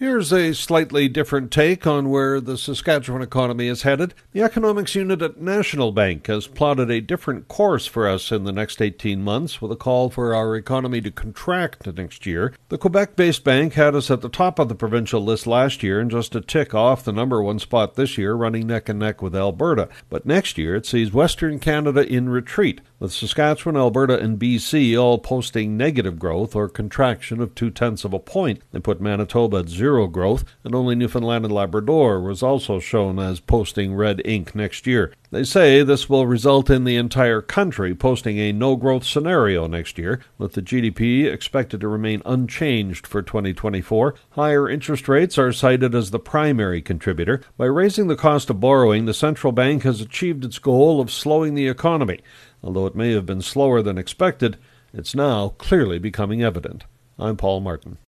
Here's a slightly different take on where the Saskatchewan economy is headed. The economics unit at National Bank has plotted a different course for us in the next 18 months with a call for our economy to contract next year. The Quebec based bank had us at the top of the provincial list last year and just a tick off the number one spot this year, running neck and neck with Alberta. But next year it sees Western Canada in retreat, with Saskatchewan, Alberta, and BC all posting negative growth or contraction of two tenths of a point. They put Manitoba at zero growth, and only Newfoundland and Labrador was also shown as posting red ink next year. They say this will result in the entire country posting a no growth scenario next year, with the GDP expected to remain unchanged for 2024. Higher interest rates are cited as the primary contributor. By raising the cost of borrowing, the central bank has achieved its goal of slowing the economy. Although it may have been slower than expected, it's now clearly becoming evident. I'm Paul Martin.